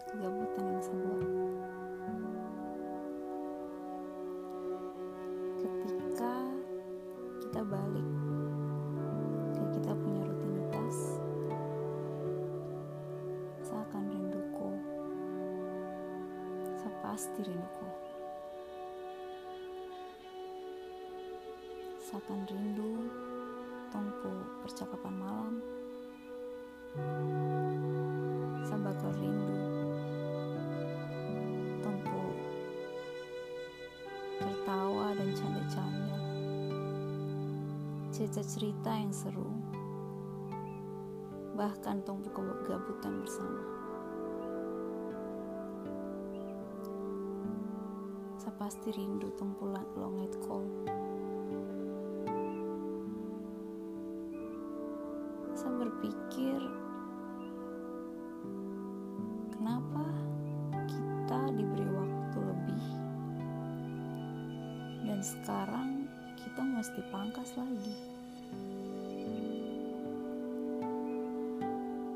kegabutan yang saya buat. Ketika kita balik ke kita punya rutinitas, saya akan rinduku. Saya pasti rinduku. Saya akan rindu tongku percakapan malam. Saya bakal rindu Cerita-cerita yang seru. Bahkan tongku kegabutan bersama. Saya pasti rindu tongku long night call. Saya berpikir, kenapa kita diberi waktu lebih dan sekarang kita mesti pangkas lagi.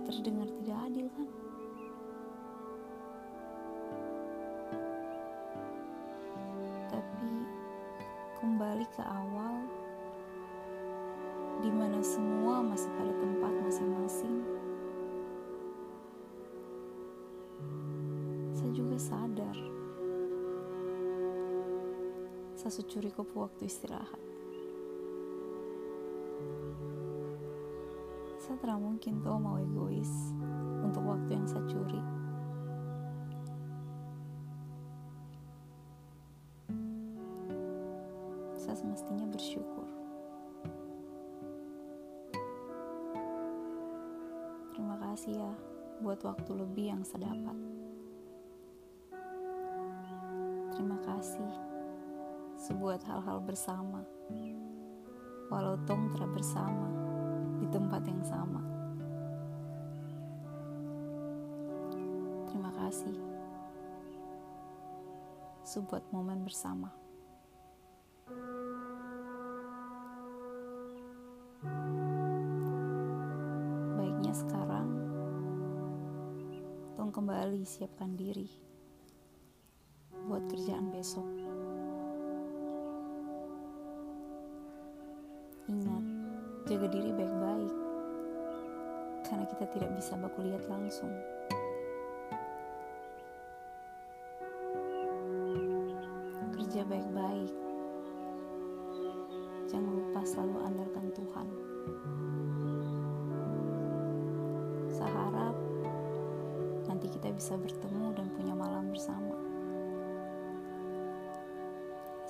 Terdengar tidak adil kan? Tapi kembali ke awal di mana semua masih pada tempat masing-masing. Saya juga sadar. Saya securi kupu waktu istirahat. Saya tidak mungkin tahu mau egois untuk waktu yang saya curi. Saya semestinya bersyukur. Terima kasih ya buat waktu lebih yang saya dapat. Terima kasih sebuat hal-hal bersama. Walau tong tidak bersama di tempat yang sama. Terima kasih sebuat momen bersama. Baiknya sekarang tong kembali siapkan diri buat kerjaan besok. Ingat, jaga diri baik-baik karena kita tidak bisa baku lihat langsung. Kerja baik-baik. Jangan lupa selalu andalkan Tuhan. Saya harap nanti kita bisa bertemu dan punya malam bersama.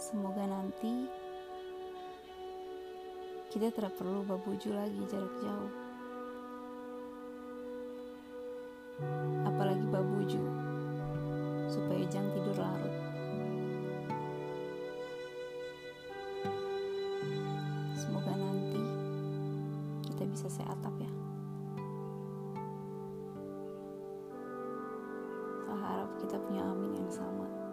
Semoga nanti kita tidak perlu babuju lagi jarak jauh. Apalagi babuju supaya jangan tidur larut. Semoga nanti kita bisa seatap ya. Saya harap kita punya amin yang sama.